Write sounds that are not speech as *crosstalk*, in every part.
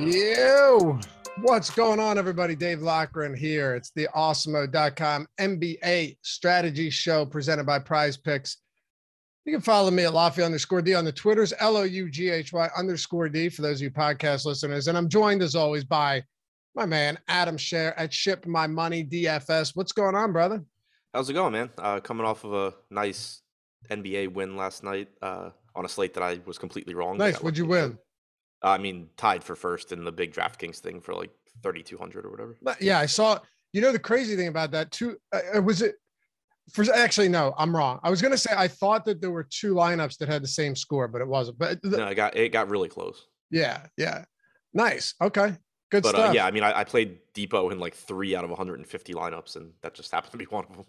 Yo, what's going on, everybody? Dave Loughran here. It's the awesemo.com NBA strategy show presented by Prize Picks. You can follow me at Lafayette underscore D on the Twitters, L O U G H Y underscore D for those of you podcast listeners. And I'm joined as always by my man, Adam Scherer at Ship My Money DFS. What's going on, brother? How's it going, man? Uh, coming off of a nice NBA win last night uh, on a slate that I was completely wrong. Nice. What'd you win? Uh, I mean, tied for first in the big DraftKings thing for like 3,200 or whatever. Yeah, I saw. You know, the crazy thing about that too, uh, was it for actually, no, I'm wrong. I was gonna say I thought that there were two lineups that had the same score, but it wasn't. But the, no, it got it got really close. Yeah, yeah, nice. Okay, good but, stuff. Uh, yeah, I mean, I, I, played Depot in like three out of 150 lineups, and that just happened to be *laughs* one of them.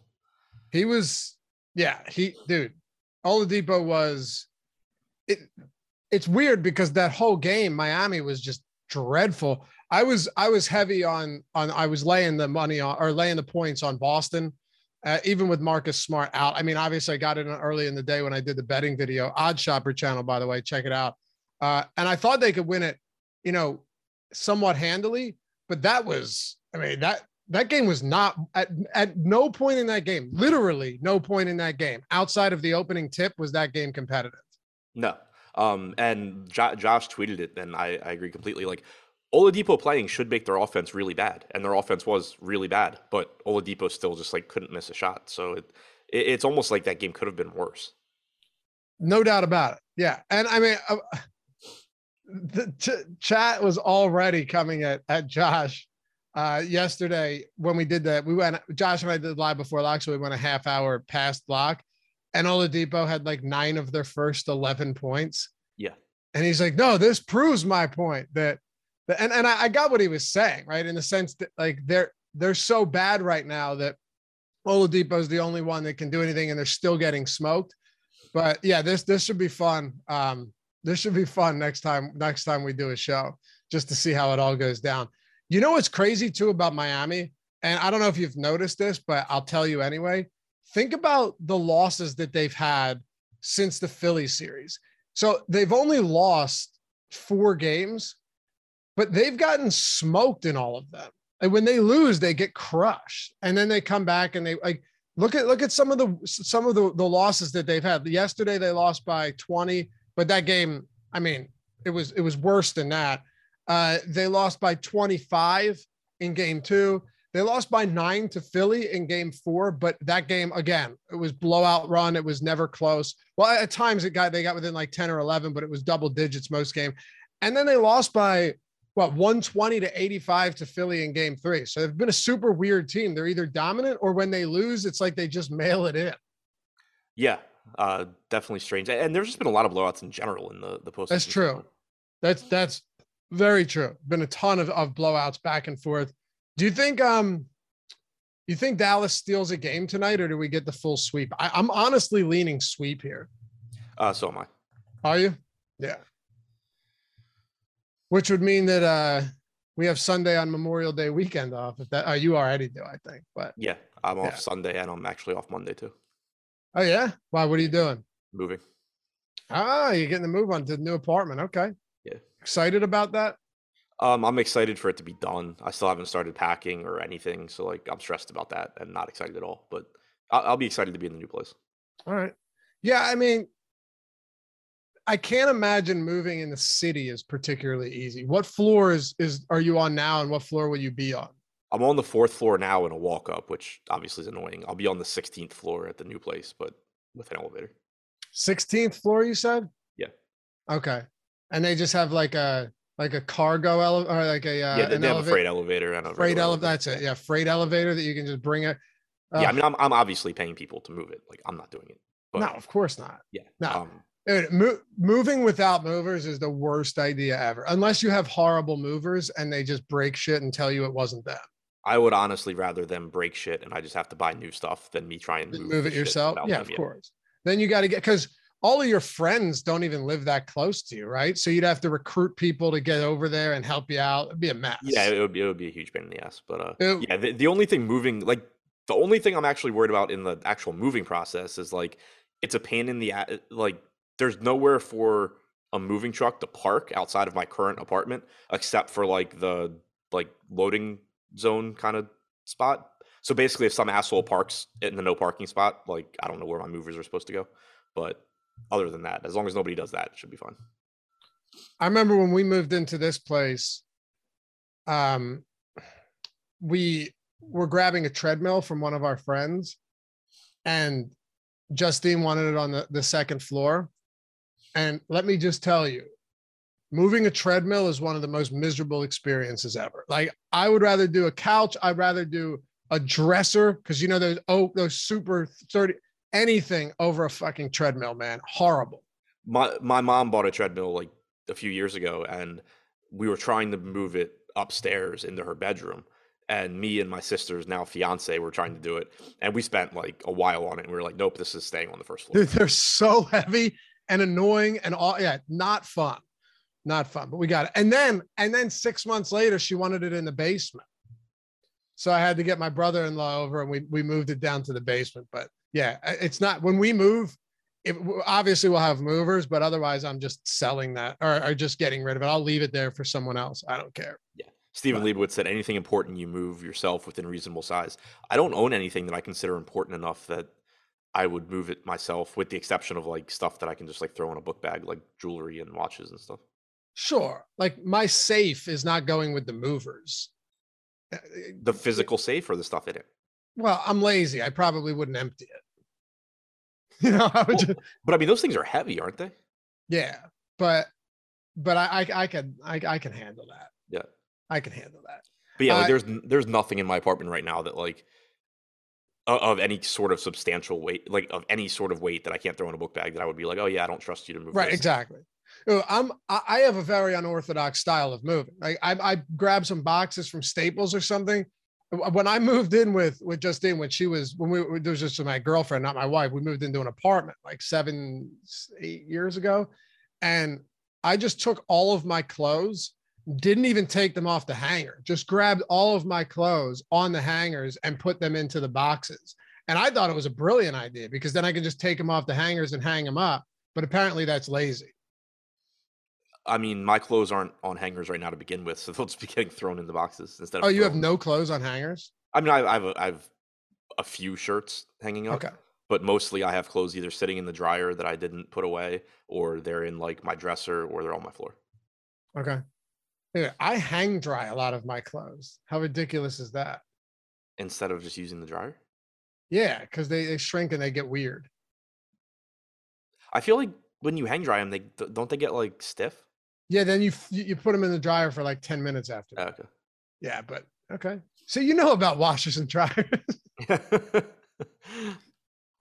He was, yeah, he, dude, Oladipo was. It. It's weird because that whole game, Miami was just dreadful. I was I was heavy on on I was laying the money on or laying the points on Boston uh, even with Marcus Smart out. I mean, obviously, I got it early in the day when I did the betting video. OddsShopper channel, by the way, check it out. Uh, and I thought they could win it, you know, somewhat handily. But that was, I mean, that that game was not at at no point in that game, literally no point in that game, outside of the opening tip, was that game competitive. No. Um, and jo- Josh tweeted it, and I, I agree completely. Like Oladipo playing should make their offense really bad, and their offense was really bad. But Oladipo still just like couldn't miss a shot, so it, it it's almost like that game could have been worse. No doubt about it. Yeah, and I mean, uh, the ch- chat was already coming at at Josh uh, yesterday when we did that. We went. Josh and I did live before lock, so we went a half hour past lock, and Oladipo had like nine of their first eleven points. Yeah, and he's like, "No, this proves my point that." and and I, I got what he was saying, right? In the sense that like they're they're so bad right now that Oladipo is the only one that can do anything, and they're still getting smoked. But yeah, this this should be fun. Um, this should be fun next time. Next time we do a show, just to see how it all goes down. You know what's crazy too about Miami, and I don't know if you've noticed this, but I'll tell you anyway. Think about the losses that they've had since the Philly series. So they've only lost four games but they've gotten smoked in all of them. And when they lose, they get crushed. And then they come back and they like look at look at some of the some of the, the losses that they've had. Yesterday they lost by 20, but that game, I mean, it was it was worse than that. Uh, they lost by 25 in game two. They lost by nine to Philly in game four, but that game again, it was blowout run. It was never close. Well, at times it got they got within like 10 or 11, but it was double digits most game. And then they lost by what 120 to 85 to Philly in game three. So they've been a super weird team. They're either dominant or when they lose, it's like they just mail it in. Yeah, uh, definitely strange. And there's just been a lot of blowouts in general in the the post. That's true. That's that's very true. Been a ton of, of blowouts back and forth. Do you think um you think Dallas steals a game tonight, or do we get the full sweep? I, I'm honestly leaning sweep here. Uh, so am I. Are you? Yeah which would mean that uh we have Sunday on Memorial Day weekend off. If that, oh, you already do, I think. But yeah, I'm off yeah. Sunday and I'm actually off Monday too. Oh yeah, why? What are you doing? Moving. Ah, you're getting the move on to the new apartment. Okay. Yeah. Excited about that? Um, I'm excited for it to be done. I still haven't started packing or anything, so like I'm stressed about that and not excited at all. But I'll, I'll be excited to be in the new place. All right. Yeah, I mean, I can't imagine moving in the city is particularly easy. What floor is is are you on now, and what floor will you be on? I'm on the fourth floor now in a walk up, which obviously is annoying. I'll be on the 16th floor at the new place, but with an elevator. 16th floor, you said? Yeah. Okay. And they just have like a like a cargo elevator or like a uh, yeah. They, they have a freight elevator and a freight elevator. That's it. Yeah, freight elevator that you can just bring it. Uh, yeah, I mean, I'm I'm obviously paying people to move it. Like I'm not doing it. But, no, of course not. Yeah. No. Um, Dude, mo- moving without movers is the worst idea ever, unless you have horrible movers and they just break shit and tell you it wasn't them. I would honestly rather them break shit and I just have to buy new stuff than me trying and move, move it yourself. Yeah, of course. Then you got to get because all of your friends don't even live that close to you, right? So you'd have to recruit people to get over there and help you out. It'd be a mess. Yeah, it would be, it would be a huge pain in the ass. But uh, it, yeah, the, the only thing moving, like the only thing I'm actually worried about in the actual moving process is like it's a pain in the like there's nowhere for a moving truck to park outside of my current apartment, except for like the like loading zone kind of spot. So basically, if some asshole parks in the no parking spot, like I don't know where my movers are supposed to go, but other than that, as long as nobody does that, it should be fine. I remember when we moved into this place, um, we were grabbing a treadmill from one of our friends, and Justine wanted it on the, the second floor. And let me just tell you, moving a treadmill is one of the most miserable experiences ever. Like I would rather do a couch, I'd rather do a dresser because you know those oh those super 30 anything over a fucking treadmill, man. Horrible. My my mom bought a treadmill like a few years ago and we were trying to move it upstairs into her bedroom and me and my sister's now fiance were trying to do it and we spent like a while on it and we were like nope this is staying on the first floor they're so heavy and annoying and all yeah not fun not fun but we got it and then and then six months later she wanted it in the basement so i had to get my brother-in-law over and we, we moved it down to the basement but yeah it's not when we move it, obviously we'll have movers but otherwise i'm just selling that or, or just getting rid of it i'll leave it there for someone else i don't care yeah Stephen but, Leibowitz said anything important you move yourself within reasonable size. I don't own anything that I consider important enough that I would move it myself, with the exception of like stuff that I can just like throw in a book bag, like jewelry and watches and stuff. Sure. Like my safe is not going with the movers. Uh, the physical safe or the stuff in it? Well, I'm lazy. I probably wouldn't empty it. *laughs* You know, I would well, just... but I mean, those things are heavy, aren't they? Yeah, but but I I, I can I, I can handle that. Yeah, I can handle that. But yeah, like, uh, there's there's nothing in my apartment right now that like of any sort of substantial weight, like of any sort of weight that I can't throw in a book bag that I would be like, oh yeah, I don't trust you to move. Right, this. exactly. I'm I have a very unorthodox style of moving. Like I I grab some boxes from Staples or something. When I moved in with with Justine, when she was when we there was just my girlfriend, not my wife. We moved into an apartment like seven eight years ago, and I just took all of my clothes didn't even take them off the hanger, just grabbed all of my clothes on the hangers and put them into the boxes. And I thought it was a brilliant idea because then I can just take them off the hangers and hang them up. But apparently that's lazy. I mean, my clothes aren't on hangers right now to begin with, *laughs* so they'll just be getting thrown in the boxes instead of. Oh, you have no clothes on hangers? I mean, I, I have a, I have a few shirts hanging up. Okay. But mostly, I have clothes either sitting in the dryer that I didn't put away, or they're in like my dresser, or they're on my floor. Okay. I hang dry a lot of my clothes. How ridiculous is that? Instead of just using the dryer? Yeah, because they, they shrink and they get weird. I feel like when you hang dry them, they don't they get like stiff. Yeah, then you you put them in the dryer for like ten minutes after. Okay. Yeah, but okay. So you know about washers and dryers. *laughs*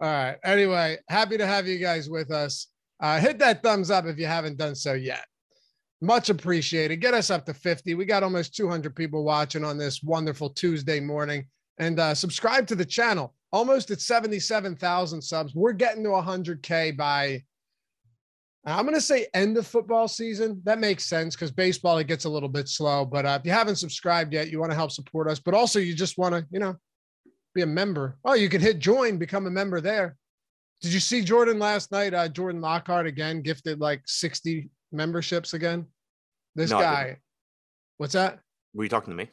All right. Anyway, happy to have you guys with us. Uh, hit that thumbs up if you haven't done so yet. Much appreciated. Get us up to 50. We got almost 200 people watching on this wonderful Tuesday morning. And uh, subscribe to the channel. Almost at 77,000 subs. We're getting to 100K by, I'm going to say end of football season. That makes sense because baseball, it gets a little bit slow. But uh, if you haven't subscribed yet, you want to help support us. But also, you just want to, you know, be a member. Oh, you can hit join, become a member there. Did you see Jordan last night? Uh, Jordan Lockhart again gifted like 60 memberships again. This no, guy, what's that? Were you talking to me?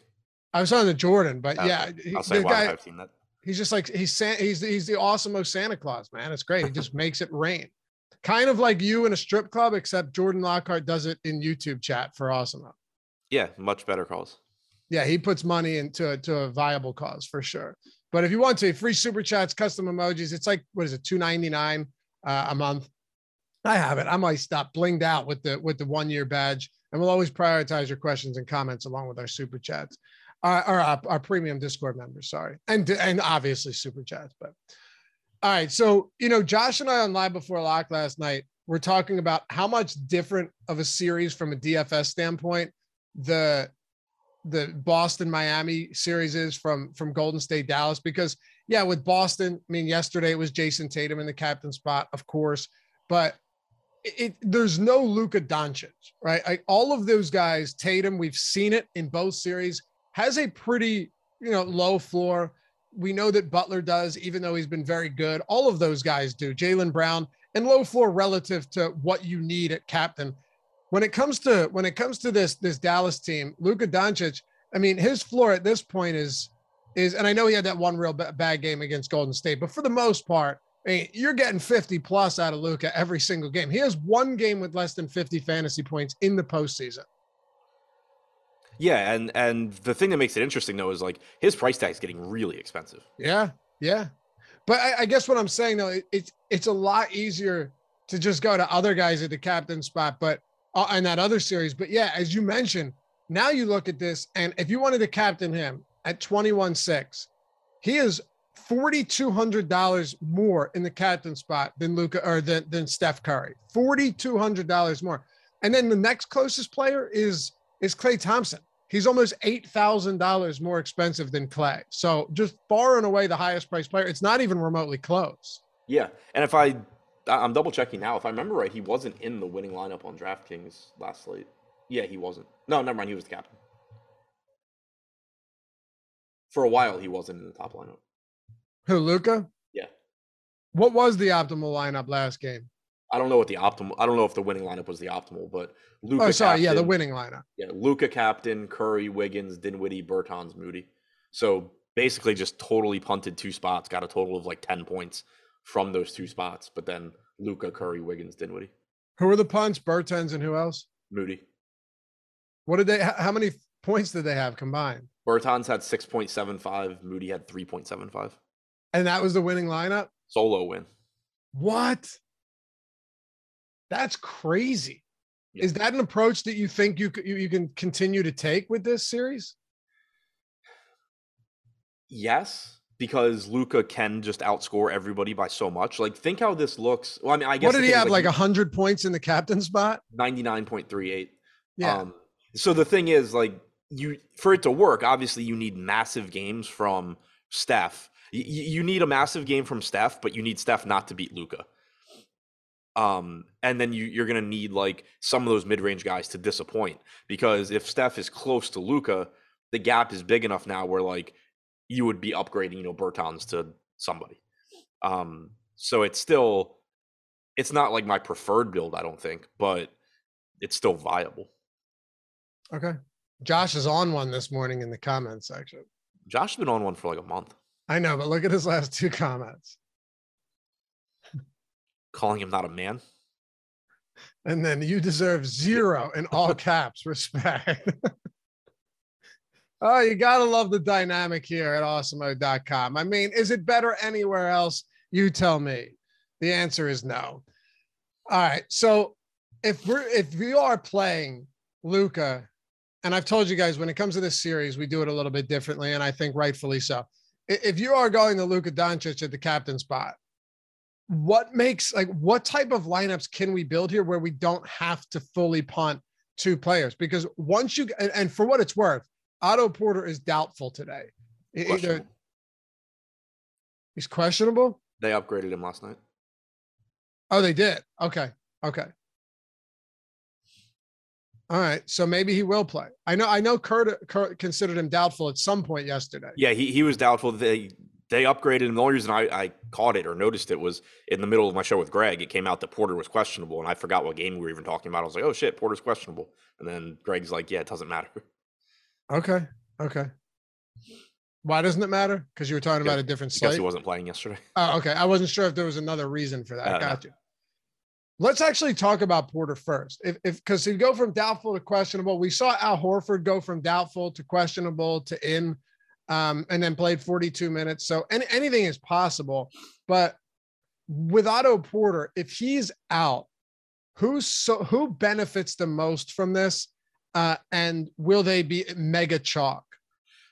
I was on the Jordan, but oh, yeah, he, I'll say why guy, I've seen that. He's just like he's he's he's the Awesemo Santa Claus, man. It's great. He just makes it rain. Kind of like you in a strip club, except Jordan Lockhart does it in YouTube chat for Awesemo. Yeah, much better calls. Yeah, he puts money into to a viable cause for sure. But if you want to, free super chats, custom emojis, it's like what is it, two ninety nine uh, a month. I have it. I might stop blinged out with the with the one year badge and we'll always prioritize your questions and comments along with our super chats, uh, or our, our premium Discord members. Sorry, and and obviously super chats. But all right, so you know, Josh and I on live before lock last night, we're talking about how much different of a series from a DFS standpoint the the Boston Miami series is from from Golden State Dallas because yeah with Boston I mean yesterday it was Jayson Tatum in the captain spot of course but it, there's no Luka Doncic, right? I, all of those guys, Tatum, we've seen it in both series, has a pretty, you know, low floor. We know that Butler does, even though he's been very good. All of those guys do. Jaylen Brown and low floor relative to what you need at captain. when it comes to when it comes to this this Dallas team, Luka Doncic, I mean, his floor at this point is is, and I know he had that one real bad game against Golden State, but for the most part, I mean, you're getting 50 plus out of Luka every single game. He has one game with less than 50 fantasy points in the postseason. Yeah, and and the thing that makes it interesting though is like his price tag is getting really expensive. Yeah, yeah. But I, I guess what I'm saying though, it, it's it's a lot easier to just go to other guys at the captain spot, but uh, in that other series. But yeah, as you mentioned, now you look at this, and if you wanted to captain him at 21 6, he is $4,200 more in the captain spot than Luka or than, than Steph Curry. $4,200 more. And then the next closest player is is Klay Thompson. He's almost $8,000 more expensive than Klay. So just far and away the highest priced player. It's not even remotely close. Yeah. And if I I'm double checking now. If I remember right, he wasn't in the winning lineup on DraftKings last slate. Yeah, he wasn't. No, never mind. He was the captain. For a while, he wasn't in the top lineup. Who, Luka? Yeah. What was the optimal lineup last game? I don't know what the optimal. I don't know if the winning lineup was the optimal, but Luka. Oh, sorry, captain, yeah, the winning lineup. Yeah, Luka captain, Curry, Wiggins, Dinwiddie, Bertans, Moody. So basically, just totally punted two spots. Got a total of like ten points from those two spots. But then Luka, Curry, Wiggins, Dinwiddie. Who were the punts? Bertans and who else? Moody. What did they? How many points did they have combined? Bertans had six point seven five. Moody had three point seven five. And that was the winning lineup. Solo win. What? That's crazy. Yeah. Is that an approach that you think you, you you can continue to take with this series? Yes, because Luka can just outscore everybody by so much. Like, think how this looks. Well, I mean, I guess what did he have? Like, like hundred points in the captain spot? Ninety nine point three eight. Yeah. Um, so the thing is, like, you for it to work, obviously, you need massive games from Steph. You, you need a massive game from Steph, but you need Steph not to beat Luka. Um, and then you, you're going to need like some of those mid range guys to disappoint because if Steph is close to Luka, the gap is big enough now where like you would be upgrading, you know, Bertans to somebody. Um, so it's still, it's not like my preferred build, I don't think, but it's still viable. Okay. Josh is on one this morning in the comments section. Josh has been on one for like a month. I know, but look at his last two comments. Calling him not a man. And then you deserve zero in all caps respect. *laughs* Oh, you got to love the dynamic here at awesemo.com. I mean, is it better anywhere else? You tell me. The answer is no. All right. So if we're if we are playing Luka, and I've told you guys when it comes to this series, we do it a little bit differently, and I think rightfully so. If you are going to Luka Doncic at the captain spot, what makes like what type of lineups can we build here where we don't have to fully punt two players? Because once you and, and for what it's worth, Otto Porter is doubtful today. Either he's questionable. They upgraded him last night. Oh, they did. Okay. Okay. All right. So maybe he will play. I know. I know. Kurt, Kurt considered him doubtful at some point yesterday. Yeah, he he was doubtful. They they upgraded him. The only reason I, I caught it or noticed it was in the middle of my show with Greg. It came out that Porter was questionable, and I forgot what game we were even talking about. I was like, "Oh shit, Porter's questionable," and then Greg's like, "Yeah, it doesn't matter." *laughs* Okay. Okay. Why doesn't it matter? Because you were talking about a different slate. He wasn't playing yesterday. *laughs* Oh, okay. I wasn't sure if there was another reason for that. Uh, Got you. Let's actually talk about Porter first. If if because he go from doubtful to questionable. We saw Al Horford go from doubtful to questionable to in, um, and then played 42 minutes. So any, anything is possible. But with Otto Porter, if he's out, who's so who benefits the most from this? Uh, and will they be mega chalk?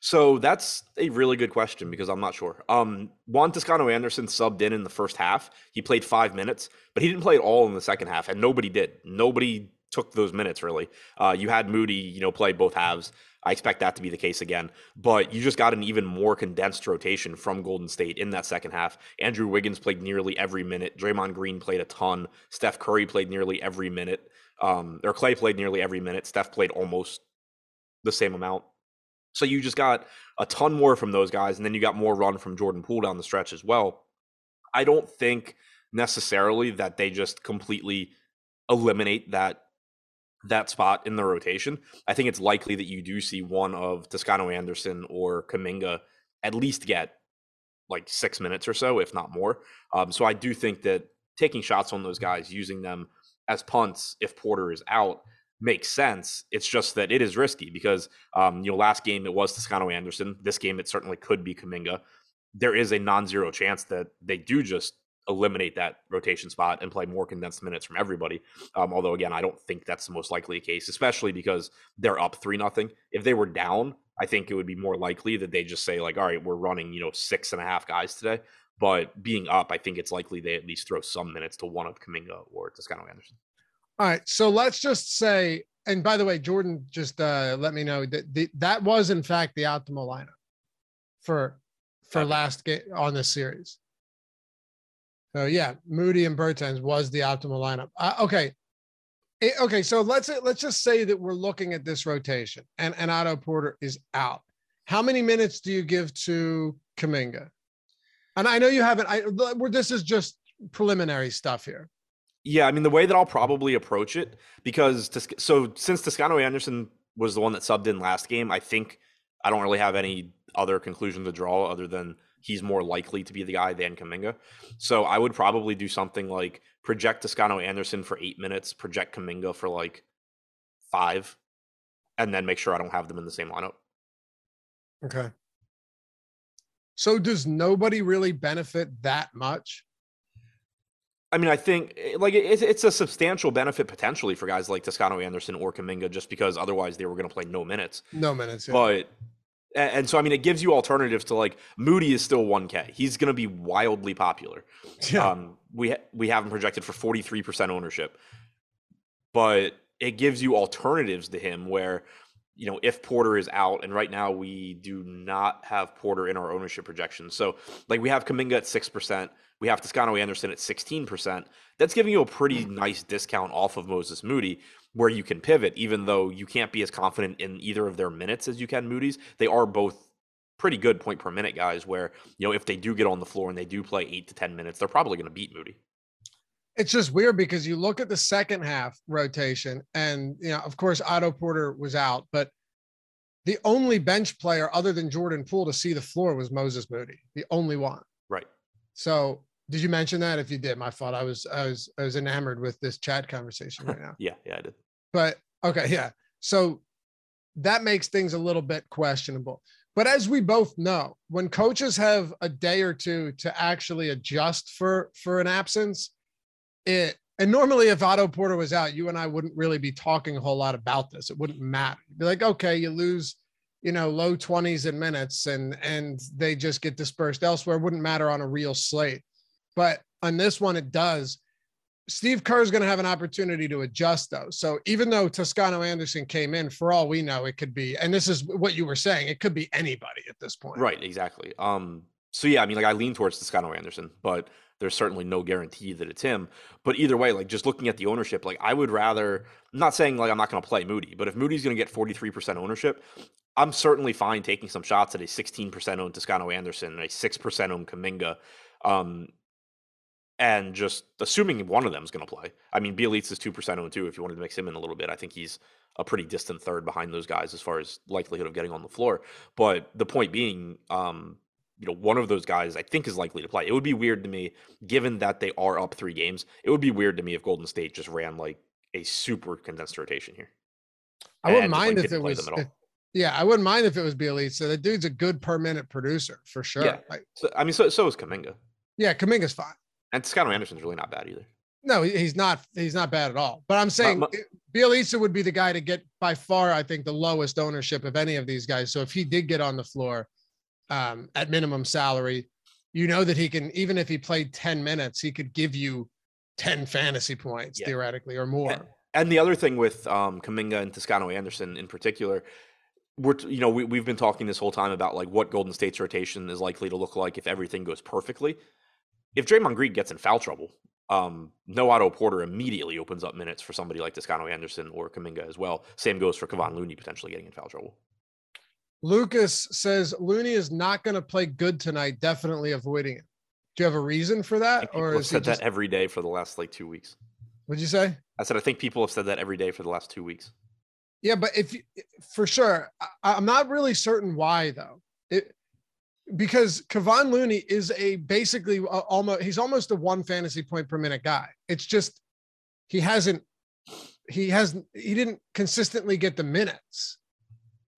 So that's a really good question because I'm not sure. Um, Juan Toscano Anderson subbed in in the first half. He played five minutes, but he didn't play at all in the second half, and nobody did. Nobody took those minutes really. Uh, you had Moody, you know, play both halves. I expect that to be the case again, but you just got an even more condensed rotation from Golden State in that second half. Andrew Wiggins played nearly every minute. Draymond Green played a ton. Steph Curry played nearly every minute. Um, or Clay played nearly every minute. Steph played almost the same amount. So you just got a ton more from those guys, and then you got more run from Jordan Poole down the stretch as well. I don't think necessarily that they just completely eliminate that that spot in the rotation, I think it's likely that you do see one of Toscano Anderson or Kuminga at least get like six minutes or so, if not more. Um, so I do think that taking shots on those guys, using them as punts if Porter is out, makes sense. It's just that it is risky because um, you know last game it was Toscano Anderson. This game it certainly could be Kuminga. There is a non-zero chance that they do just eliminate that rotation spot and play more condensed minutes from everybody. Um, although again, I don't think that's the most likely case, especially because they're up three nothing. If they were down, I think it would be more likely that they just say like, all right, we're running you know six and a half guys today. But being up, I think it's likely they at least throw some minutes to one of Kuminga or Toscano Anderson. All right, so let's just say, and by the way, Jordan just uh, let me know that the, that was in fact the optimal lineup for for okay. last game on this series. So yeah, Moody and Bertans was the optimal lineup. Uh, okay, it, okay. So let's let's just say that we're looking at this rotation, and and Otto Porter is out. How many minutes do you give to Kuminga? And I know you haven't. I where this is just preliminary stuff here. Yeah, I mean the way that I'll probably approach it because so since Toscano Anderson was the one that subbed in last game, I think I don't really have any other conclusion to draw other than he's more likely to be the guy than Kuminga. So I would probably do something like project Toscano Anderson for eight minutes, project Kuminga for like five, and then make sure I don't have them in the same lineup. Okay. So does nobody really benefit that much? I mean, I think eh, like it's, it's a substantial benefit potentially for guys like Toscano Anderson or Kuminga, just because otherwise they were going to play no minutes. No minutes. Yeah. But and so, I mean, it gives you alternatives to like Moody is still 1K. He's going to be wildly popular. Yeah. Um, we we have him projected for 43% ownership, but it gives you alternatives to him where, you know, if Porter is out, and right now we do not have Porter in our ownership projections. So, like, we have Kuminga at 6%, we have Toscano Anderson at 16%. That's giving you a pretty mm. nice discount off of Moses Moody where you can pivot, even though you can't be as confident in either of their minutes as you can Moody's. They are both pretty good point per minute guys where, you know, if they do get on the floor and they do play eight to 10 minutes, they're probably going to beat Moody. It's just weird because you look at the second half rotation and, you know, of course, Otto Porter was out, but the only bench player other than Jordan Poole to see the floor was Moses Moody, the only one. Right. So did you mention that? If you did, my fault. I was I was I was enamored with this chat conversation right now. *laughs* yeah, yeah, I did. But okay, yeah. So that makes things a little bit questionable. But as we both know, when coaches have a day or two to actually adjust for for an absence, it and normally if Otto Porter was out, you and I wouldn't really be talking a whole lot about this. It wouldn't matter. You'd be like, okay, you lose, you know, low 20s in minutes and and they just get dispersed elsewhere. It wouldn't matter on a real slate. But on this one, it does. Steve Kerr is going to have an opportunity to adjust those. So even though Toscano Anderson came in, for all we know, it could be, and this is what you were saying, it could be anybody at this point. Right, exactly. Um, so yeah, I mean, like I lean towards Toscano Anderson, but there's certainly no guarantee that it's him. But either way, like just looking at the ownership, like I would rather I'm not saying like I'm not going to play Moody, but if Moody's going to get 43% ownership, I'm certainly fine taking some shots at a 16% owned Toscano Anderson and a 6% owned Kuminga. Um, and just assuming one of them is going to play. I mean, Bjelica is two percent owned too. If you wanted to mix him in a little bit, I think he's a pretty distant third behind those guys as far as likelihood of getting on the floor. But the point being, um, you know, one of those guys I think is likely to play. It would be weird to me, given that they are up three games. It would be weird to me if Golden State just ran like a super condensed rotation here. I wouldn't mind like, if it was. If, *laughs* yeah, I wouldn't mind if it was Bjelica. So the dude's a good per minute producer for sure. Yeah. Like, so, I mean, so so is Kuminga. Yeah, Kuminga's fine. And Scott Anderson's really not bad either. No, he's not. He's not bad at all. But I'm saying but, Bjelica would be the guy to get by far, I think, the lowest ownership of any of these guys. So if he did get on the floor um, at minimum salary, you know that he can, even if he played 10 minutes, he could give you 10 fantasy points yeah. theoretically or more. And, and, the other thing with um, Kuminga and Toscano Anderson in particular, we're you know we, we've been talking this whole time about like what Golden State's rotation is likely to look like if everything goes perfectly if Draymond Green gets in foul trouble, um, no Otto Porter immediately opens up minutes for somebody like Toscano Anderson or Kuminga as well. Same goes for Kevon Looney potentially getting in foul trouble. Lucas says Looney is not going to play good tonight. Definitely avoiding it. Do you have a reason for that, or is said just... that every day for the last like two weeks? What'd you say? I said I think people have said that every day for the last two weeks. Yeah, but if for sure, I, am not really certain why though. It because Kevon Looney is a basically almost he's almost a one fantasy point per minute guy. It's just he hasn't he hasn't he didn't consistently get the minutes.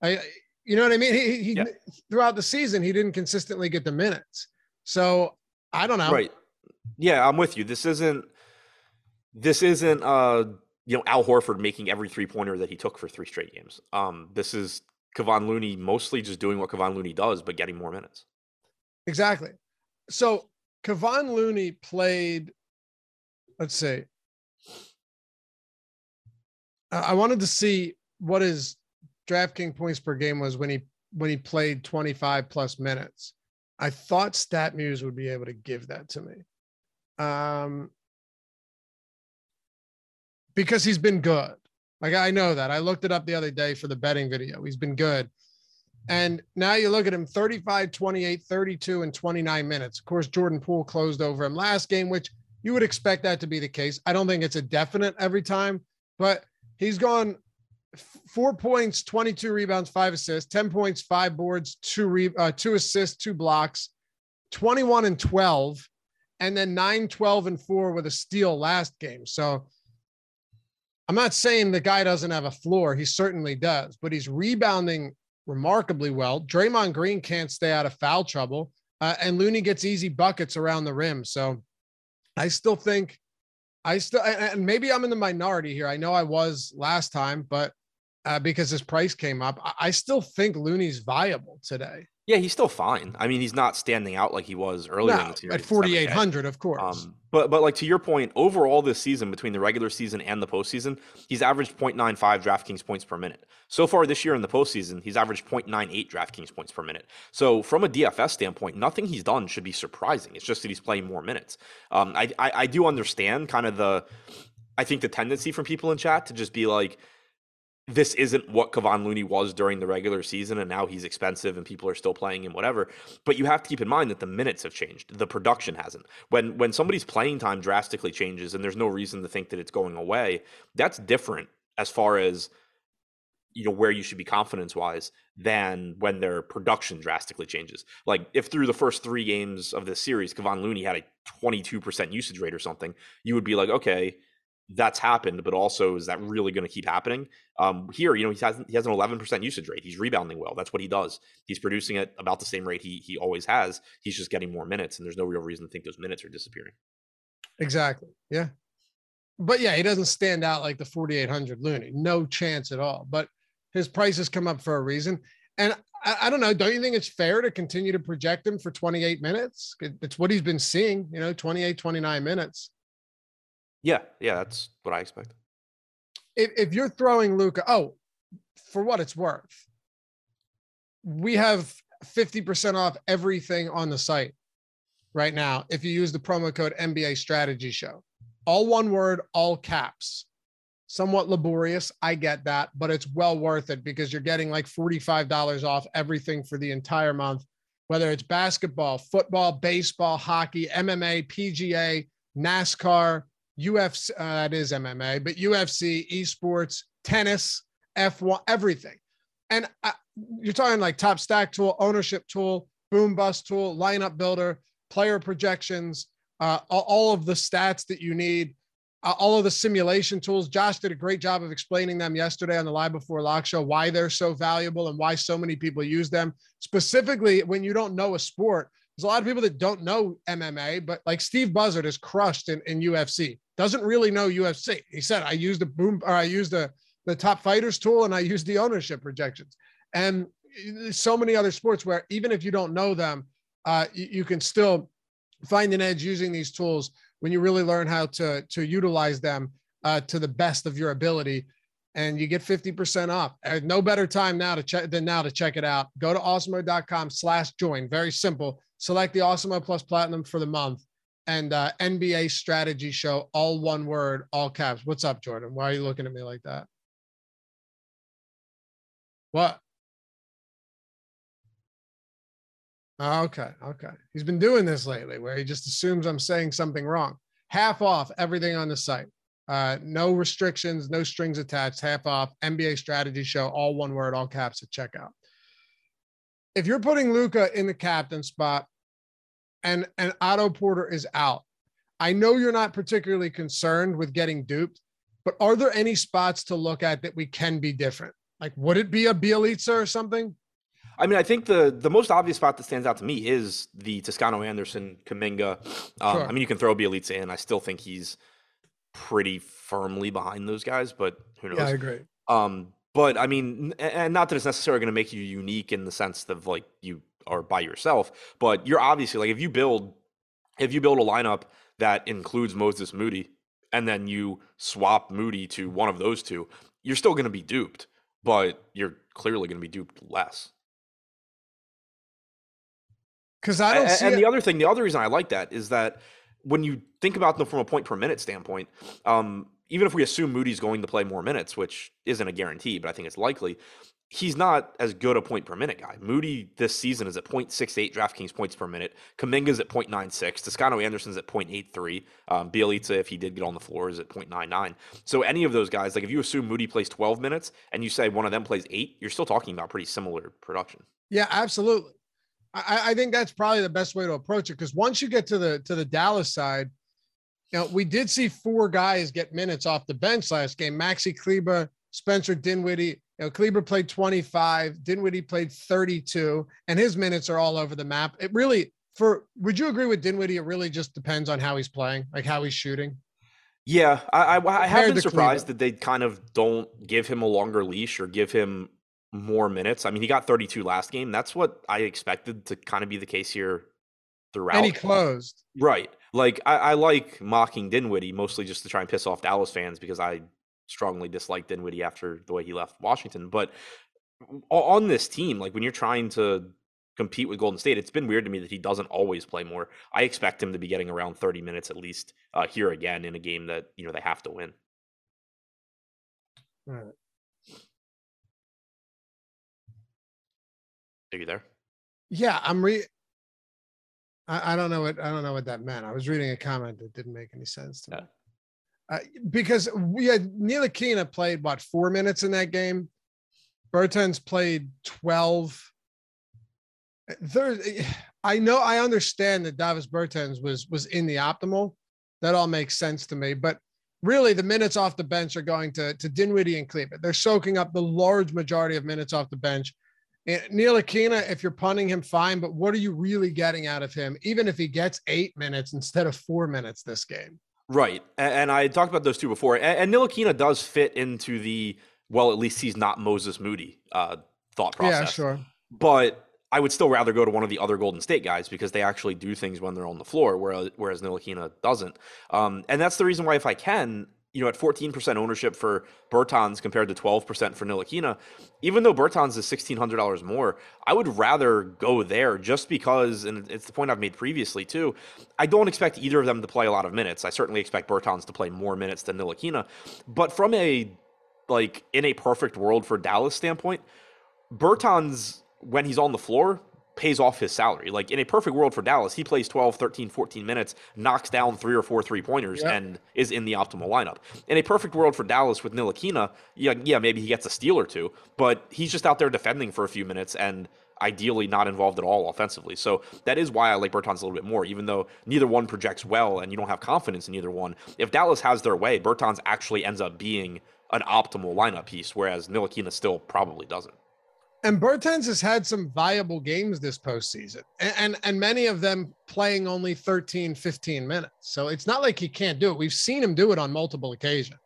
I you know what I mean? He, he yeah. throughout the season he didn't consistently get the minutes. So I don't know. Right. Yeah, I'm with you. This isn't this isn't uh you know Al Horford making every three pointer that he took for three straight games. Um, this is Kevon Looney mostly just doing what Kevon Looney does, but getting more minutes. Exactly. So Kevon Looney played. Let's see. I wanted to see what his DraftKings points per game was when he when he played 25 plus minutes. I thought StatMuse would be able to give that to me. Um, because he's been good. Like I know that. I looked it up the other day for the betting video. He's been good. And now you look at him 35, 28, 32, and 29 minutes. Of course, Jordan Poole closed over him last game, which you would expect that to be the case. I don't think it's a definite every time, but he's gone four points, 22 rebounds, five assists, 10 points, five boards, two, re- uh, two assists, two blocks, 21 and 12, and then 9, 12, and four with a steal last game. So I'm not saying the guy doesn't have a floor. He certainly does, but he's rebounding remarkably well. Draymond Green can't stay out of foul trouble, uh, and Looney gets easy buckets around the rim. So I still think I still, and maybe I'm in the minority here. I know I was last time, but uh, because his price came up, I still think Looney's viable today. Yeah, he's still fine. I mean, he's not standing out like he was earlier no, in the series. At 4,800, of course. Um, but but like to your point, overall this season, between the regular season and the postseason, he's averaged 0.95 DraftKings points per minute. So far this year in the postseason, he's averaged 0.98 DraftKings points per minute. So from a DFS standpoint, nothing he's done should be surprising. It's just that he's playing more minutes. Um, I, I I do understand kind of the, I think the tendency from people in chat to just be like, this isn't what Kevon Looney was during the regular season, and now he's expensive and people are still playing him, whatever. But you have to keep in mind that the minutes have changed, the production hasn't. When when somebody's playing time drastically changes, and there's no reason to think that it's going away, that's different as far as you know where you should be confidence wise than when their production drastically changes. Like if through the first three games of this series, Kevon Looney had a 22% usage rate or something, you would be like, okay, that's happened, but also is that really going to keep happening? Um, here, you know, he has he has an 11% usage rate. He's rebounding well. That's what he does. He's producing at about the same rate he he always has. He's just getting more minutes, and there's no real reason to think those minutes are disappearing. Exactly. Yeah. But yeah, he doesn't stand out like the 4,800 Looney. No chance at all. But his prices come up for a reason. And I, I, don't know. Don't you think it's fair to continue to project him for 28 minutes? It's what he's been seeing, you know, 28, 29 minutes. Yeah, yeah, that's what I expect. If, if you're throwing Luka, oh, for what it's worth, we have 50% off everything on the site right now if you use the promo code NBA Strategy Show. All one word, all caps. Somewhat laborious, I get that, but it's well worth it because you're getting like $45 off everything for the entire month, whether it's basketball, football, baseball, hockey, MMA, PGA, NASCAR, UFC, uh, that is MMA, but UFC, esports, tennis, F1, everything. And I, you're talking like top stack tool, ownership tool, boom bust tool, lineup builder, player projections, uh, all of the stats that you need, uh, all of the simulation tools. Josh did a great job of explaining them yesterday on the Live Before Lock show, why they're so valuable and why so many people use them. Specifically, when you don't know a sport, there's a lot of people that don't know MMA, but like Steve Buzzard is crushed in, in UFC doesn't really know UFC. He said, I used the boom or I used the, the top fighters tool and I used the ownership projections. And so many other sports where even if you don't know them, uh, you, you can still find an edge using these tools when you really learn how to, to utilize them uh, to the best of your ability and you get 50% off. No better time now to check than now to check it out. Go to awesemo.com slash join. Very simple. Select the Awesemo Plus Platinum for the month and uh, NBA strategy show, all one word, all caps. What's up, Jordan? Why are you looking at me like that? What? Okay, okay. He's been doing this lately where he just assumes I'm saying something wrong. Half off everything on the site. Uh, no restrictions, no strings attached, half off, NBA strategy show, all one word, all caps at checkout. If you're putting Luka in the captain spot and, and Otto Porter is out, I know you're not particularly concerned with getting duped, but are there any spots to look at that we can be different? Like, would it be a Bjelica or something? I mean, I think the the most obvious spot that stands out to me is the Toscano Anderson Kuminga. Um, sure. I mean, you can throw Bjelica in. I still think he's pretty firmly behind those guys, but who knows? Yeah, I agree. Um, but I mean, and not that it's necessarily going to make you unique in the sense of like you are by yourself, but you're obviously like if you build if you build a lineup that includes Moses Moody and then you swap Moody to one of those two, you're still going to be duped, but you're clearly going to be duped less. Because I don't. And, and the other thing, the other reason I like that is that when you think about them from a point per minute standpoint, um, even if we assume Moody's going to play more minutes, which isn't a guarantee, but I think it's likely, he's not as good a point per minute guy. Moody this season is at 0.68 DraftKings points per minute. Kuminga's at 0.96. Toscano Anderson's at 0.83. Um, Bjelica, if he did get on the floor, is at 0.99. So any of those guys, like if you assume Moody plays 12 minutes and you say one of them plays eight, you're still talking about pretty similar production. Yeah, absolutely. I, I think that's probably the best way to approach it because once you get to the to the Dallas side, you know, we did see four guys get minutes off the bench last game. Maxi Kleber, Spencer Dinwiddie. You know, Kleber played 25, Dinwiddie played 32, and his minutes are all over the map. It really, for would you agree with Dinwiddie? It really just depends on how he's playing, like how he's shooting. Yeah, I, I, I have been surprised Kleber. that they kind of don't give him a longer leash or give him more minutes. I mean, he got 32 last game. That's what I expected to kind of be the case here throughout. And he closed. Right. Like I, I like mocking Dinwiddie mostly just to try and piss off Dallas fans because I strongly dislike Dinwiddie after the way he left Washington. But on this team, like when you're trying to compete with Golden State, it's been weird to me that he doesn't always play more. I expect him to be getting around 30 minutes at least uh, here again in a game that you know they have to win. All right. Are you there? Yeah, I'm re. I, I, don't know what I don't know what that meant. I was reading a comment that didn't make any sense to me. Uh, because we had Ntilikina played what four minutes in that game. Bertans played twelve. There, I know I understand that Davis Bertans was was in the optimal. That all makes sense to me, but really the minutes off the bench are going to to Dinwiddie and Cleveland. They're soaking up the large majority of minutes off the bench. Ntilikina, if you're punting him, fine, but what are you really getting out of him, even if he gets eight minutes instead of four minutes this game? Right. And, and I talked about those two before. And, and Ntilikina does fit into the, well, at least he's not Moses Moody uh, thought process. Yeah, sure. But I would still rather go to one of the other Golden State guys because they actually do things when they're on the floor, whereas, whereas Ntilikina doesn't. Um, and that's the reason why, if I can, you know, at 14% ownership for Bertans compared to 12% for Ntilikina, even though Bertans is $1,600 more, I would rather go there just because, and it's the point I've made previously too, I don't expect either of them to play a lot of minutes. I certainly expect Bertans to play more minutes than Ntilikina. But from a, like, in a perfect world for Dallas standpoint, Bertans, when he's on the floor, pays off his salary. Like in a perfect world for Dallas, he plays 12, 13, 14 minutes, knocks down three or four three pointers, yep. and is in the optimal lineup. In a perfect world for Dallas with Ntilikina, yeah, yeah, maybe he gets a steal or two, but he's just out there defending for a few minutes and ideally not involved at all offensively. So that is why I like Bertans a little bit more, even though neither one projects well and you don't have confidence in either one. If Dallas has their way, Bertans actually ends up being an optimal lineup piece, whereas Ntilikina still probably doesn't. And Bertans has had some viable games this postseason, and, and, and many of them playing only 13, 15 minutes. So it's not like he can't do it. We've seen him do it on multiple occasions.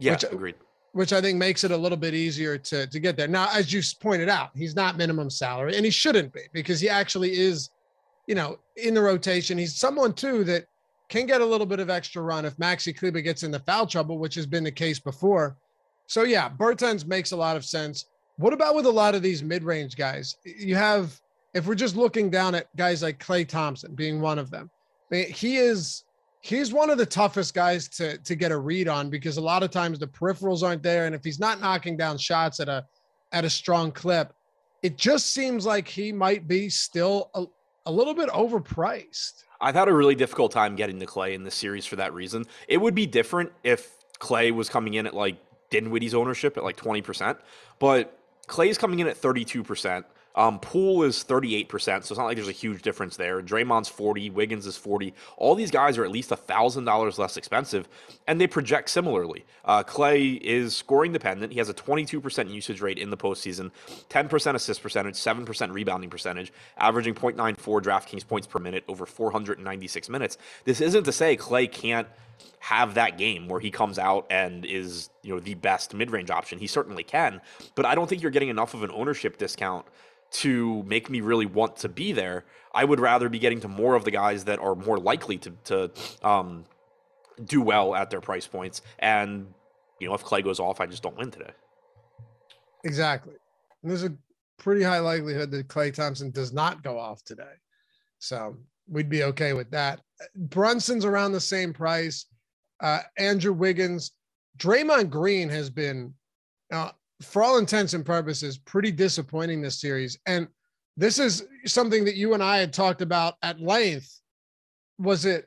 Yeah, which, uh, agreed. Which I think makes it a little bit easier to, to get there. Now, as you pointed out, he's not minimum salary, and he shouldn't be because he actually is, you know, in the rotation. He's someone too that can get a little bit of extra run if Maxi Kleber gets into foul trouble, which has been the case before. So yeah, Bertans makes a lot of sense. What about with a lot of these mid-range guys? You have, if we're just looking down at guys like Klay Thompson being one of them, I mean, he is he's one of the toughest guys to to get a read on because a lot of times the peripherals aren't there, and if he's not knocking down shots at a at a strong clip, it just seems like he might be still a, a little bit overpriced. I've had a really difficult time getting to Klay in this series for that reason. It would be different if Klay was coming in at like Dinwiddie's ownership at like 20%, but Klay's coming in at 32%. Um, Poole is 38%, so it's not like there's a huge difference there. Draymond's 40, Wiggins is 40. All these guys are at least $1,000 less expensive, and they project similarly. Uh, Klay is scoring dependent. He has a 22% usage rate in the postseason, 10% assist percentage, 7% rebounding percentage, averaging 0.94 DraftKings points per minute over 496 minutes. This isn't to say Klay can't have that game where he comes out and is, you know, the best mid-range option. He certainly can, but I don't think you're getting enough of an ownership discount to make me really want to be there. I would rather be getting to more of the guys that are more likely to to um, do well at their price points. And you know, if Klay goes off, I just don't win today. Exactly. And there's a pretty high likelihood that Klay Thompson does not go off today. So we'd be okay with that. Brunson's around the same price. Uh, Andrew Wiggins, Draymond Green has been. Now, for all intents and purposes, pretty disappointing this series. And this is something that you and I had talked about at length. Was it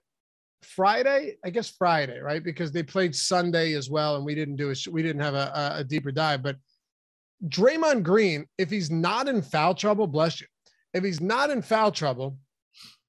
Friday? I guess Friday, right? Because they played Sunday as well, and we didn't do a we didn't have a, a deeper dive. But Draymond Green, if he's not in foul trouble, bless you. If he's not in foul trouble,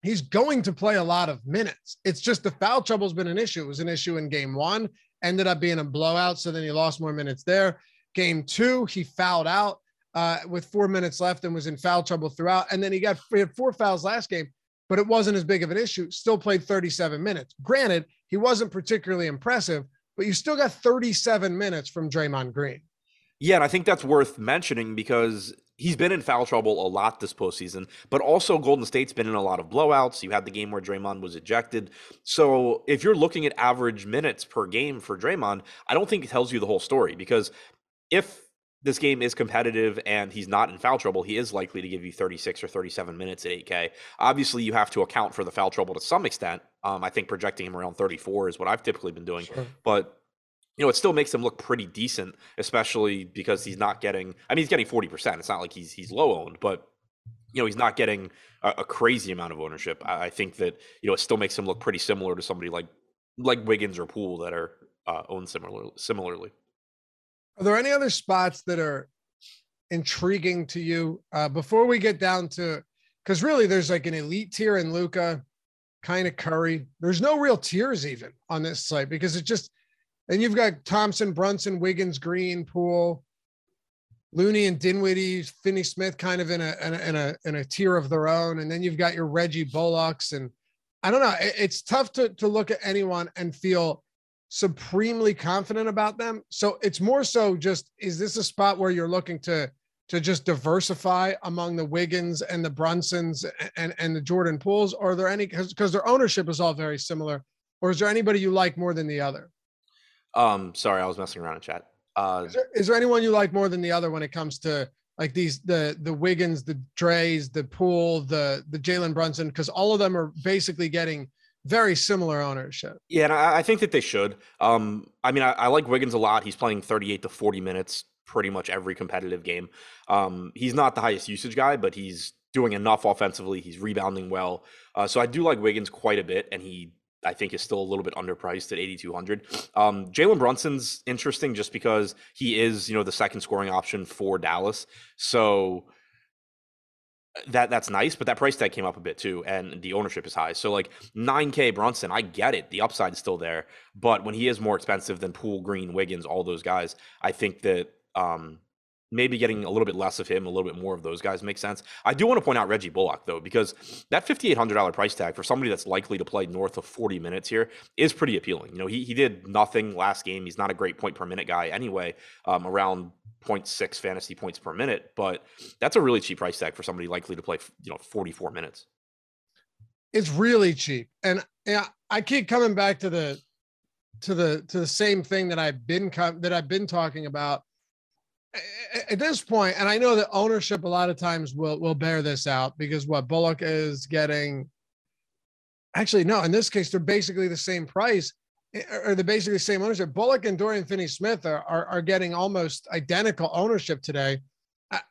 he's going to play a lot of minutes. It's just the foul trouble's been an issue. It was an issue in game one, ended up being a blowout. So then he lost more minutes there. Game two, he fouled out uh, with four minutes left and was in foul trouble throughout. And then he got he had four fouls last game, but it wasn't as big of an issue. Still played 37 minutes. Granted, he wasn't particularly impressive, but you still got 37 minutes from Draymond Green. Yeah, and I think that's worth mentioning because he's been in foul trouble a lot this postseason, but also Golden State's been in a lot of blowouts. You had the game where Draymond was ejected. So if you're looking at average minutes per game for Draymond, I don't think it tells you the whole story because if this game is competitive and he's not in foul trouble, he is likely to give you 36 or 37 minutes at 8K. Obviously, you have to account for the foul trouble to some extent. Um, I think projecting him around 34 is what I've typically been doing. Sure. But you know, it still makes him look pretty decent, especially because he's not getting. I mean, he's getting 40%. It's not like he's he's low owned, but you know, he's not getting a, a crazy amount of ownership. I, I, think that you know it still makes him look pretty similar to somebody like like Wiggins or Poole that are uh, owned similar similarly. Are there any other spots that are intriguing to you uh, before we get down to? Because really, there's like an elite tier in Luka, kind of Curry. There's no real tiers even on this site because it just, and you've got Thompson, Brunson, Wiggins, Green, Poole, Looney, and Dinwiddie, Finney Smith, kind of in a, in a in a in a tier of their own, and then you've got your Reggie Bullocks, and I don't know. It's tough to to look at anyone and feel supremely confident about them. So it's more so just is this a spot where you're looking to to just diversify among the Wiggins and the Brunsons and and the Jordan Pooles? Or are there any because their ownership is all very similar? Or is there anybody you like more than the other? Um, sorry, I was messing around in chat. Uh, is there, is there anyone you like more than the other when it comes to like these the the Wiggins, the Dre's, the Poole, the the Jalen Brunson? Because all of them are basically getting very similar ownership. Yeah, and I, I think that they should. Um, I mean, I, I, like Wiggins a lot. He's playing 38 to 40 minutes pretty much every competitive game. Um, he's not the highest usage guy, but he's doing enough offensively. He's rebounding well. Uh, so I do like Wiggins quite a bit, and he I think is still a little bit underpriced at 8,200. Um, Jalen Brunson's interesting just because he is, you know, the second scoring option for Dallas. So that that's nice, but that price tag came up a bit too, and the ownership is high. So like 9K Brunson, I get it. The upside is still there, but when he is more expensive than Poole, Green, Wiggins, all those guys, I think that um, maybe getting a little bit less of him, a little bit more of those guys makes sense. I do want to point out Reggie Bullock though, because that $5,800 price tag for somebody that's likely to play north of 40 minutes here is pretty appealing. You know, he, he did nothing last game. He's not a great point per minute guy anyway, um, around 0.6 fantasy points per minute, but that's a really cheap price tag for somebody likely to play, you know, 44 minutes. It's really cheap. And yeah, I keep coming back to the to the to the same thing that I've been that I've been talking about at this point, and I know that ownership a lot of times will will bear this out because what Bullock is getting actually no, in this case, they're basically the same price eh, or they're basically the same ownership. Bullock and Dorian Finney Smith are, are, are getting almost identical ownership today.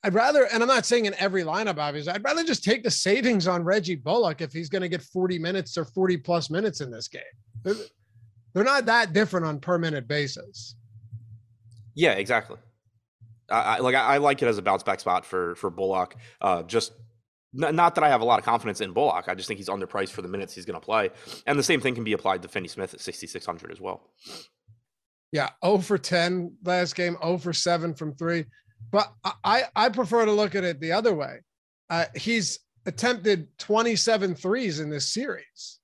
I'd rather, and I'm not saying in every lineup, obviously, I'd rather just take the savings on Reggie Bullock if he's going to get 40 minutes or 40 plus minutes in this game. They're not that different on per minute basis. Yeah, exactly. I, I like I, I, like it as a bounce back spot for for Bullock. Uh, just n- not that I have a lot of confidence in Bullock. I just think he's underpriced for the minutes he's going to play, and the same thing can be applied to Finney Smith at 6600 as well. Yeah, 0 for 10 last game, 0 for 7 from three. But I, I prefer to look at it the other way. Uh, he's attempted 27 threes in this series.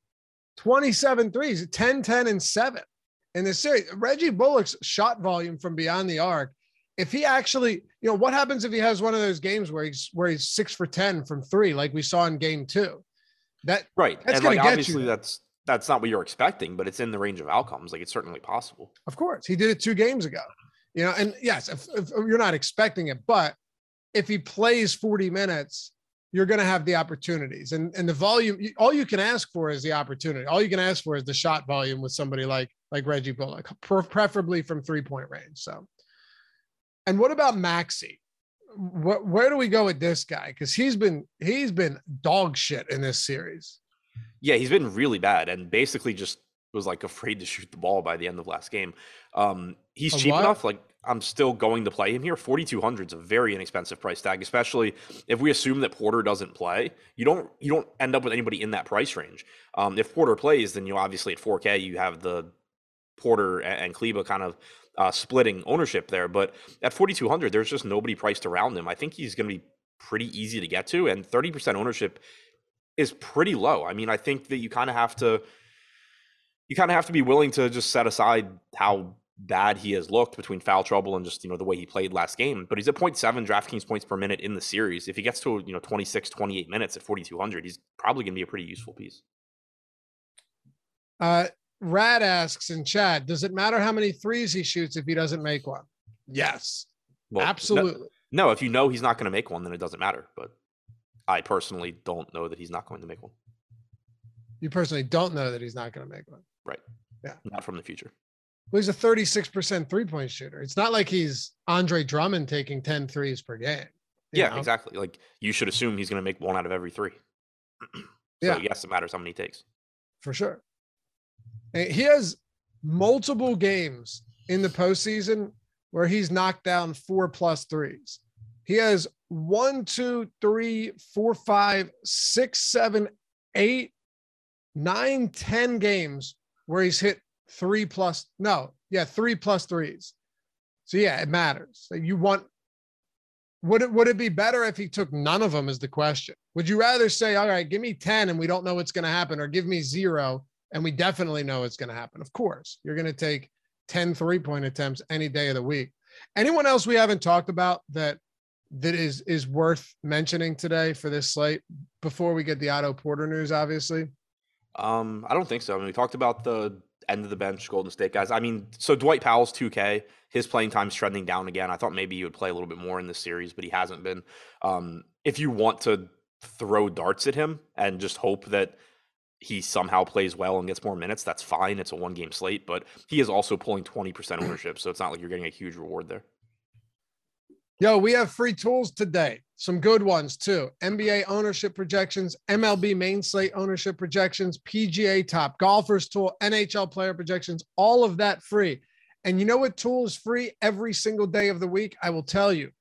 27 threes, 10, 10, and 7 in this series. Reggie Bullock's shot volume from beyond the arc. If he actually, you know, what happens if he has one of those games where he's where he's six for 10 from three, like we saw in game two? That right. That's and like obviously that's that's not what you're expecting, but it's in the range of outcomes. Like it's certainly possible. Of course. He did it two games ago. You know, and yes, if, if you're not expecting it, but if he plays 40 minutes, you're going to have the opportunities and and the volume. All you can ask for is the opportunity. All you can ask for is the shot volume with somebody like like Reggie Bullock, preferably from three point range. So, and what about Maxi? What where do we go with this guy? Because he's been he's been dog shit in this series. Yeah, he's been really bad and basically just was like afraid to shoot the ball by the end of last game. Um, he's a cheap enough. Like I'm still going to play him here. 4200 is a very inexpensive price tag, especially if we assume that Porter doesn't play. You don't you don't end up with anybody in that price range. Um, if Porter plays, then you obviously at 4K you have the Porter and, and Kleber kind of uh, splitting ownership there. But at 4200, there's just nobody priced around him. I think he's going to be pretty easy to get to, and 30% ownership is pretty low. I mean, I think that you kind of have to you kind of have to be willing to just set aside how bad he has looked between foul trouble and just you know the way he played last game but he's at 0.7 draftkings points per minute in the series if he gets to you know 26 28 minutes at 4200 he's probably going to be a pretty useful piece uh rad asks in chat does it matter how many threes he shoots if he doesn't make one yes well, absolutely no, no if you know he's not going to make one then it doesn't matter but i personally don't know that he's not going to make one you personally don't know that he's not going to make one right yeah not from the future well, he's a 36% three point shooter. It's not like he's Andre Drummond taking 10 threes per game. Yeah, know? exactly. Like you should assume he's going to make one out of every three. *clears throat* so, yeah. yes, it matters how many he takes. For sure. He has multiple games in the postseason where he's knocked down four plus threes. He has one, two, three, four, five, six, seven, eight, nine, ten games where he's hit three plus no yeah three plus threes. So yeah it matters. You want would it would it be better if he took none of them is the question. Would you rather say all right give me 10 and we don't know what's going to happen or give me zero and we definitely know it's going to happen of course you're going to take 10 three point attempts any day of the week anyone else we haven't talked about that that is is worth mentioning today for this slate before we get the Otto Porter news obviously um i don't think so i mean we talked about the end of the bench Golden State guys. I mean, so Dwight Powell's 2K, his playing time's trending down again. I thought maybe he would play a little bit more in this series, but he hasn't been. Um, if you want to throw darts at him and just hope that he somehow plays well and gets more minutes, that's fine. It's a one game slate, but he is also pulling 20% ownership. So it's not like you're getting a huge reward there. Yo, we have free tools today. Some good ones too. NBA ownership projections, MLB main slate ownership projections, PGA top golfers tool, NHL player projections, all of that free. And you know what tool is free every single day of the week? I will tell you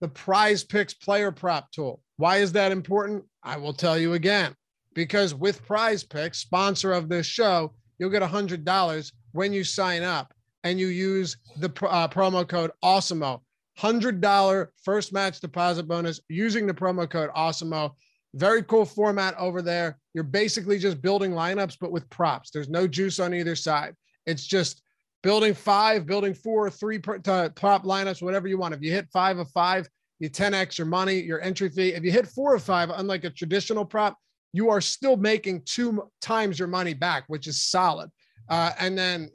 the prize picks player prop tool. Why is that important? I will tell you again. Because with prize picks, sponsor of this show, you'll get $100 when you sign up and you use the uh, promo code AWESEMO. $100 first match deposit bonus using the promo code AWESEMO. Very cool format over there. You're basically just building lineups, but with props. There's no juice on either side. It's just building five, building four, three prop lineups, whatever you want. If you hit five of five, you 10x your money, your entry fee. If you hit four of five, unlike a traditional prop, you are still making two times your money back, which is solid. Uh, and then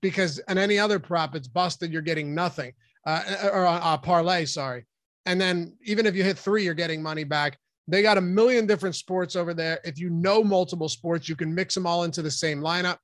because and any other prop, it's busted, you're getting nothing uh, or a uh, parlay, sorry. And then even if you hit three, you're getting money back. They got a million different sports over there. If you know multiple sports, you can mix them all into the same lineup.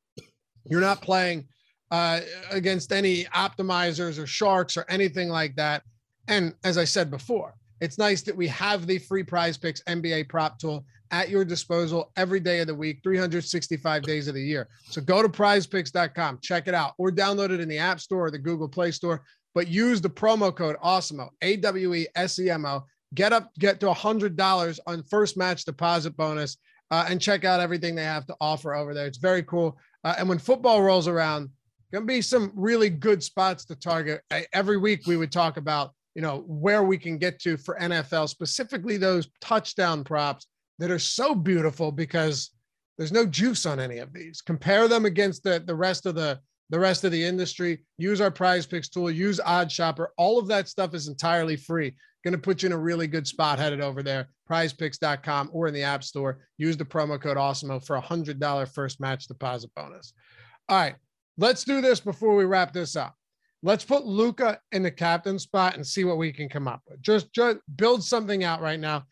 You're not playing uh, against any optimizers or sharks or anything like that. And as I said before, it's nice that we have the free prize picks NBA prop tool at your disposal every day of the week, 365 days of the year. So go to prizepicks.com, check it out, or download it in the App Store or the Google Play Store. But use the promo code AWESEMO, A W E S E M O. Get up, get to $100 on first match deposit bonus uh, and check out everything they have to offer over there. It's very cool. Uh, and when football rolls around, going to be some really good spots to target. I, every week we would talk about, you know, where we can get to for NFL, specifically those touchdown props that are so beautiful because there's no juice on any of these. Compare them against the, the rest of the the rest of the industry. Use our prize picks tool, use OddsShopper. All of that stuff is entirely free. To put you in a really good spot headed over there, prizepicks.com or in the App Store. Use the promo code AWESEMO for a $100 first match deposit bonus. All right, let's do this before we wrap this up. Let's put Luka in the captain spot and see what we can come up with. Just, just build something out right now.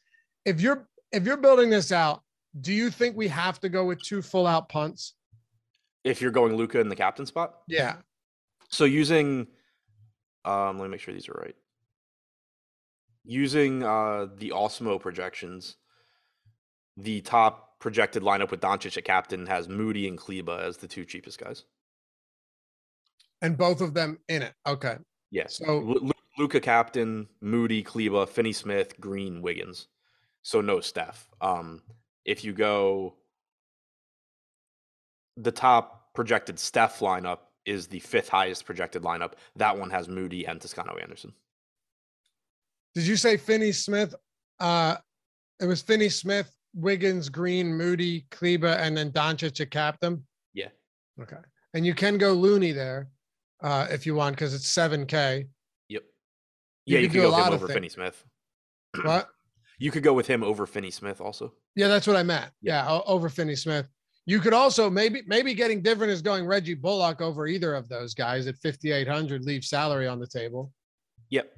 If you're if you're building this out, do you think we have to go with two full out punts? If you're going Luka in the captain spot? Yeah. So using um let me make sure these are right. Using uh the Awesemo projections, the top projected lineup with Doncic at captain has Moody and Kleber as the two cheapest guys. And both of them in it. Okay. Yes. So L- Luka captain, Moody, Kleber, Finney Smith, Green, Wiggins. So no Steph. Um, if you go, the top projected Steph lineup is the fifth highest projected lineup. That one has Moody and Toscano Anderson. Did you say Finney Smith? Uh, it was Finney Smith, Wiggins, Green, Moody, Kleber, and then Doncic to cap them. Yeah. Okay. And you can go Looney there uh, if you want because it's seven K. Yep. Yeah, you, you can go him over Finney Smith. *clears throat* what? You could go with him over Finney Smith also. Yeah, that's what I meant. Yeah, yeah over Finney Smith. You could also maybe maybe getting different is going Reggie Bullock over either of those guys at 5800 leave salary on the table. Yep.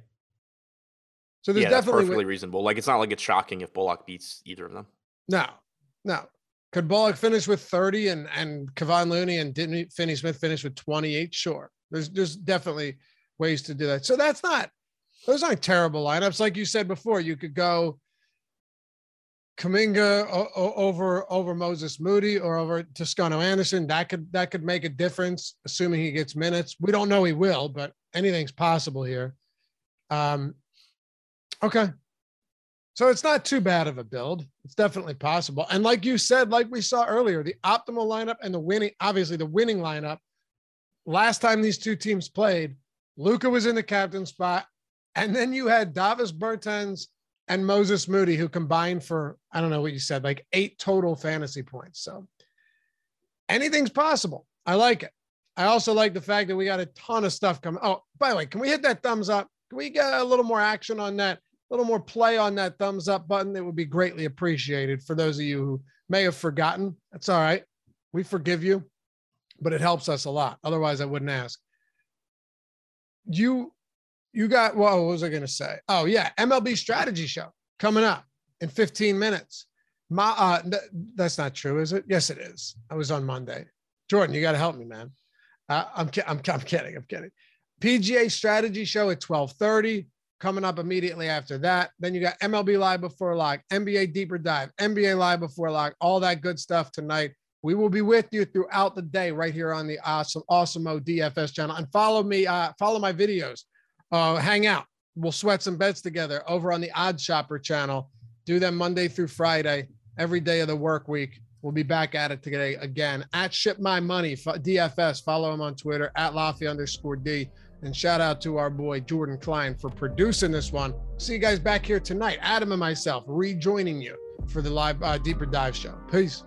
So there's yeah, definitely perfectly reasonable. Like it's not like it's shocking if Bullock beats either of them. No. No. Could Bullock finish with 30 and and Kevon Looney and didn't Finney Smith finish with 28? Sure. There's there's definitely ways to do that. So that's not those aren't terrible lineups. Like you said before, you could go Kuminga over over Moses Moody or over Toscano Anderson. That could that could make a difference, assuming he gets minutes. We don't know he will, but anything's possible here. Um, okay, so it's not too bad of a build. It's definitely possible. And like you said, like we saw earlier, the optimal lineup and the winning, obviously the winning lineup. Last time these two teams played, Luka was in the captain spot, and then you had Davis Bertans and Moses Moody, who combined for, I don't know what you said, like eight total fantasy points. So anything's possible. I like it. I also like the fact that we got a ton of stuff coming. Oh, by the way, can we hit that thumbs up? Can we get a little more action on that? A little more play on that thumbs up button? It would be greatly appreciated for those of you who may have forgotten. That's all right. We forgive you, but it helps us a lot. Otherwise, I wouldn't ask. You you got well, what was I gonna say? Oh yeah, MLB strategy show coming up in 15 minutes. My uh th- that's not true, is it? Yes, it is. I was on Monday. Jordan, you gotta help me, man. Uh, I'm, ki- I'm I'm kidding. I'm kidding. PGA strategy show at 12:30 coming up immediately after that. Then you got MLB live before lock, NBA deeper dive, NBA live before lock, all that good stuff tonight. We will be with you throughout the day right here on the awesome awesome DFS channel. And follow me, uh, follow my videos uh, hang out. We'll sweat some bets together over on the OddsShopper channel. Do them Monday through Friday, every day of the work week. We'll be back at it today again at Ship My Money DFS. Follow him on Twitter at Laffy underscore D. And shout out to our boy Jordan Klein for producing this one. See you guys back here tonight. Adam and myself rejoining you for the live uh, deeper dive show. Peace.